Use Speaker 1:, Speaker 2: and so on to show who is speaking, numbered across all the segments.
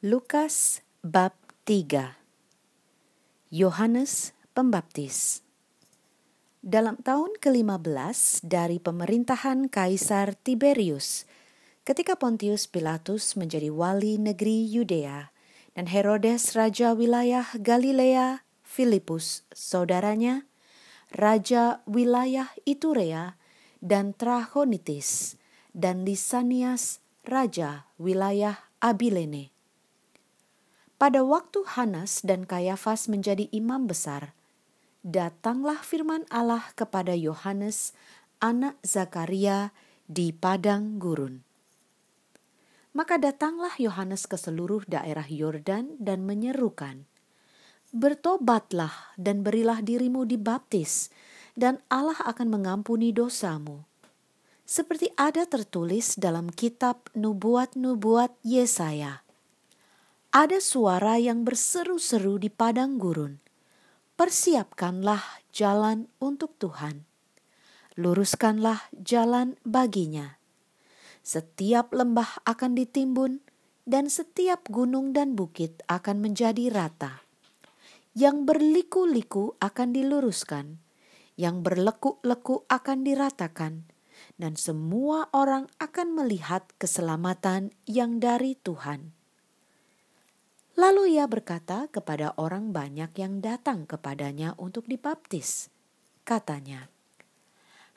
Speaker 1: Lukas bab 3 Yohanes Pembaptis. Dalam tahun ke-15 dari pemerintahan Kaisar Tiberius, ketika Pontius Pilatus menjadi wali negeri Yudea dan Herodes raja wilayah Galilea, Filipus saudaranya, raja wilayah Iturea dan Trachonitis, dan Lisanias raja wilayah Abilene pada waktu Hanas dan Kayafas menjadi imam besar, datanglah firman Allah kepada Yohanes, anak Zakaria, di padang gurun. Maka datanglah Yohanes ke seluruh daerah Yordan dan menyerukan, Bertobatlah dan berilah dirimu dibaptis, dan Allah akan mengampuni dosamu. Seperti ada tertulis dalam kitab nubuat-nubuat Yesaya ada suara yang berseru-seru di padang gurun. Persiapkanlah jalan untuk Tuhan. Luruskanlah jalan baginya. Setiap lembah akan ditimbun dan setiap gunung dan bukit akan menjadi rata. Yang berliku-liku akan diluruskan, yang berlekuk-lekuk akan diratakan, dan semua orang akan melihat keselamatan yang dari Tuhan. Lalu ia berkata kepada orang banyak yang datang kepadanya untuk dibaptis. Katanya,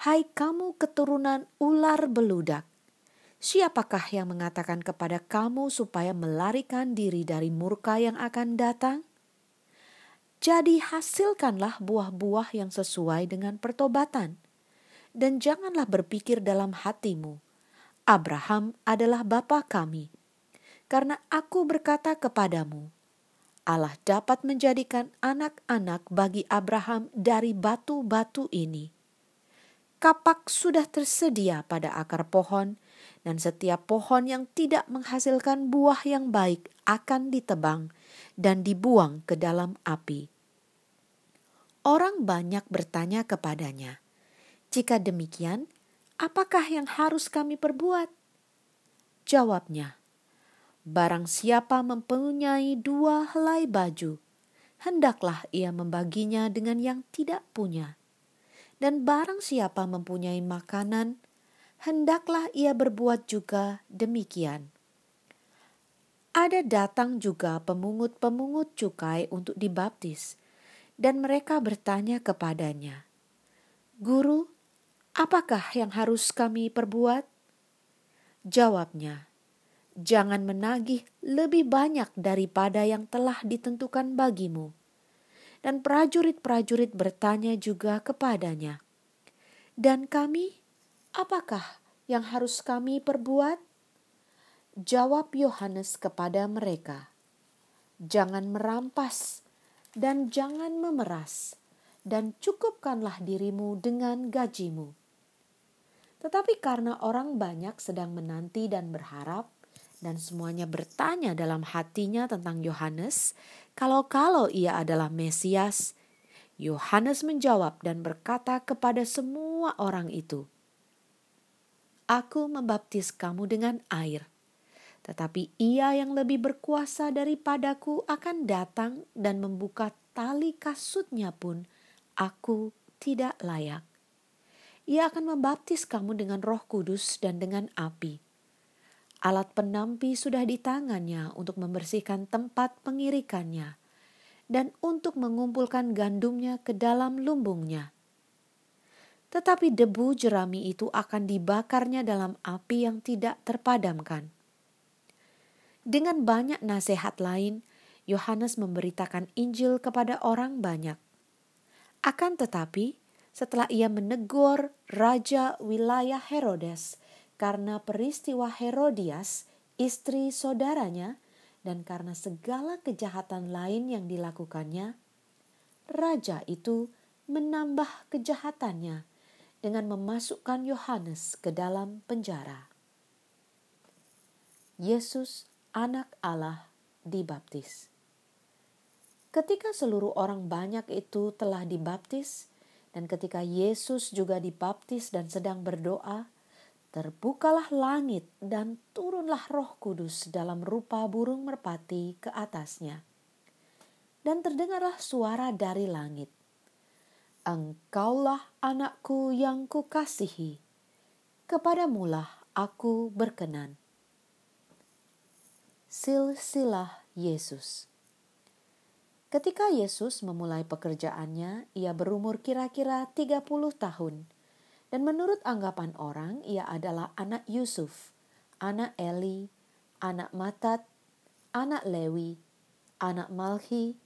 Speaker 1: Hai kamu keturunan ular beludak, siapakah yang mengatakan kepada kamu supaya melarikan diri dari murka yang akan datang? Jadi hasilkanlah buah-buah yang sesuai dengan pertobatan. Dan janganlah berpikir dalam hatimu, Abraham adalah bapa kami karena aku berkata kepadamu, Allah dapat menjadikan anak-anak bagi Abraham dari batu-batu ini. Kapak sudah tersedia pada akar pohon, dan setiap pohon yang tidak menghasilkan buah yang baik akan ditebang dan dibuang ke dalam api. Orang banyak bertanya kepadanya, "Jika demikian, apakah yang harus kami perbuat?" Jawabnya, Barang siapa mempunyai dua helai baju, hendaklah ia membaginya dengan yang tidak punya. Dan barang siapa mempunyai makanan, hendaklah ia berbuat juga demikian. Ada datang juga pemungut-pemungut cukai untuk dibaptis, dan mereka bertanya kepadanya, "Guru, apakah yang harus kami perbuat?" Jawabnya, jangan menagih lebih banyak daripada yang telah ditentukan bagimu. Dan prajurit-prajurit bertanya juga kepadanya, "Dan kami, apakah yang harus kami perbuat?" Jawab Yohanes kepada mereka, "Jangan merampas dan jangan memeras, dan cukupkanlah dirimu dengan gajimu." Tetapi karena orang banyak sedang menanti dan berharap, dan semuanya bertanya dalam hatinya tentang Yohanes, kalau-kalau ia adalah Mesias. Yohanes menjawab dan berkata kepada semua orang itu, "Aku membaptis kamu dengan air, tetapi Ia yang lebih berkuasa daripadaku akan datang dan membuka tali kasutnya pun aku tidak layak. Ia akan membaptis kamu dengan Roh Kudus dan dengan api." Alat penampi sudah di tangannya untuk membersihkan tempat pengirikannya dan untuk mengumpulkan gandumnya ke dalam lumbungnya. Tetapi debu jerami itu akan dibakarnya dalam api yang tidak terpadamkan. Dengan banyak nasihat lain, Yohanes memberitakan Injil kepada orang banyak. Akan tetapi, setelah ia menegur raja wilayah Herodes karena peristiwa Herodias, istri saudaranya, dan karena segala kejahatan lain yang dilakukannya, raja itu menambah kejahatannya dengan memasukkan Yohanes ke dalam penjara. Yesus, Anak Allah, dibaptis. Ketika seluruh orang banyak itu telah dibaptis, dan ketika Yesus juga dibaptis dan sedang berdoa, terbukalah langit dan turunlah roh kudus dalam rupa burung merpati ke atasnya. Dan terdengarlah suara dari langit. Engkaulah anakku yang kukasihi, kepadamulah aku berkenan. Silsilah Yesus Ketika Yesus memulai pekerjaannya, ia berumur kira-kira 30 tahun dan menurut anggapan orang, ia adalah anak Yusuf, anak Eli, anak Matat, anak Lewi, anak Malhi,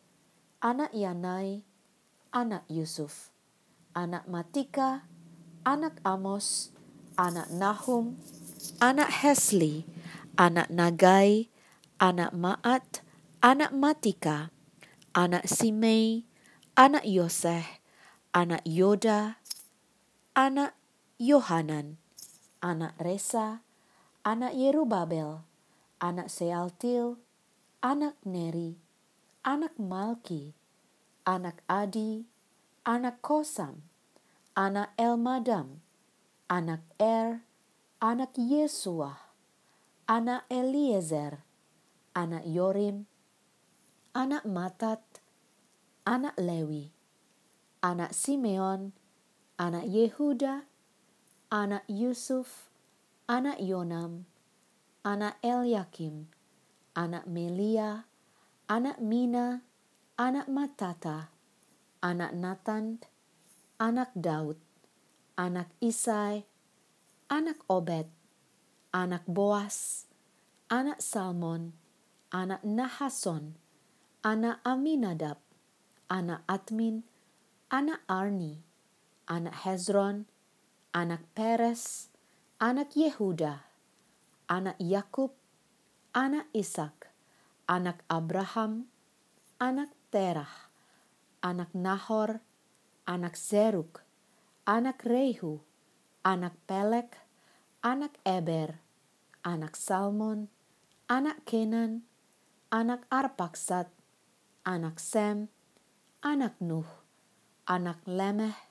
Speaker 1: anak Yanai, anak Yusuf, anak Matika, anak Amos, anak Nahum, anak Hesli, anak Nagai, anak Maat, anak Matika, anak Simei, anak Yoseh, anak Yoda, anak Yohanan, anak Resa, anak Yerubabel, anak Sealtil, anak Neri, anak Malki, anak Adi, anak Kosam, anak Elmadam, anak Er, anak Yesua, anak Eliezer, anak Yorim, anak Matat, anak Lewi, anak Simeon, anak Yehuda, anak Yusuf, anak Yonam, anak Elyakim, anak Melia, anak Mina, anak Matata, anak Nathan, anak Daud, anak Isai, anak Obed, anak Boas, anak Salmon, anak Nahason, anak Aminadab, anak Atmin, anak Arni, anak Hezron, anak Peres, anak Yehuda, anak Yakub, anak Ishak, anak Abraham, anak Terah, anak Nahor, anak Zeruk, anak Rehu, anak Pelek, anak Eber, anak Salmon, anak Kenan, anak Arpaksat, anak Sem, anak Nuh, anak Lemeh,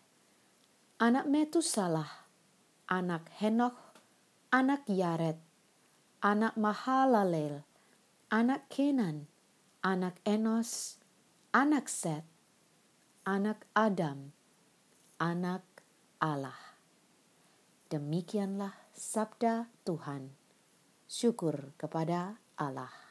Speaker 1: anak Metusalah, anak Henok, anak Yaret, anak Mahalalel, anak Kenan, anak Enos, anak Set, anak Adam, anak Allah. Demikianlah sabda Tuhan. Syukur kepada Allah.